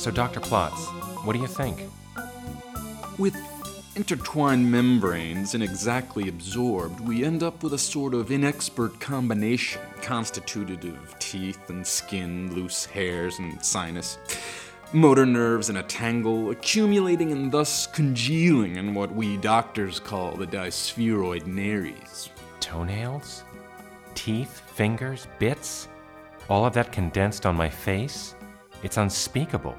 So, Dr. Plotz, what do you think? With intertwined membranes and exactly absorbed, we end up with a sort of inexpert combination constituted of teeth and skin, loose hairs and sinus, motor nerves in a tangle, accumulating and thus congealing in what we doctors call the dispheroid nares. Toenails? Teeth? Fingers? Bits? All of that condensed on my face? It's unspeakable.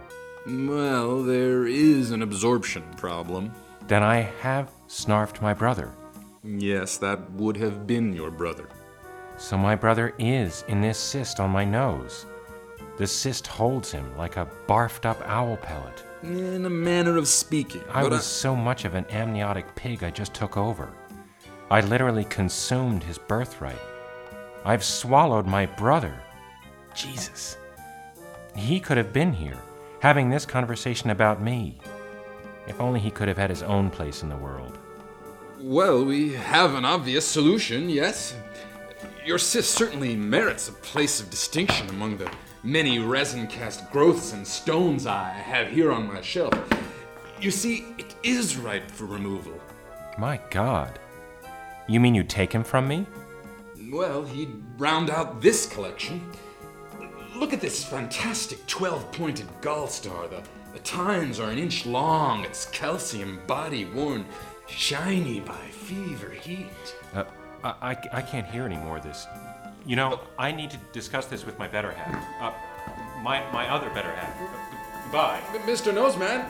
Well, there is an absorption problem. Then I have snarfed my brother. Yes, that would have been your brother. So my brother is in this cyst on my nose. The cyst holds him like a barfed up owl pellet. In a manner of speaking. I was so much of an amniotic pig I just took over. I literally consumed his birthright. I've swallowed my brother. Jesus. He could have been here, having this conversation about me. If only he could have had his own place in the world. Well, we have an obvious solution, yes. Your cyst certainly merits a place of distinction among the many resin cast growths and stones I have here on my shelf. You see, it is ripe for removal. My God. You mean you'd take him from me? Well, he'd round out this collection. Look at this fantastic 12 pointed gallstar. The, the tines are an inch long, its calcium body worn shiny by fever heat. Uh, I, I, I can't hear any more of this. You know, I need to discuss this with my better half. Uh, my, my other better half. Uh, goodbye. Mr. Noseman,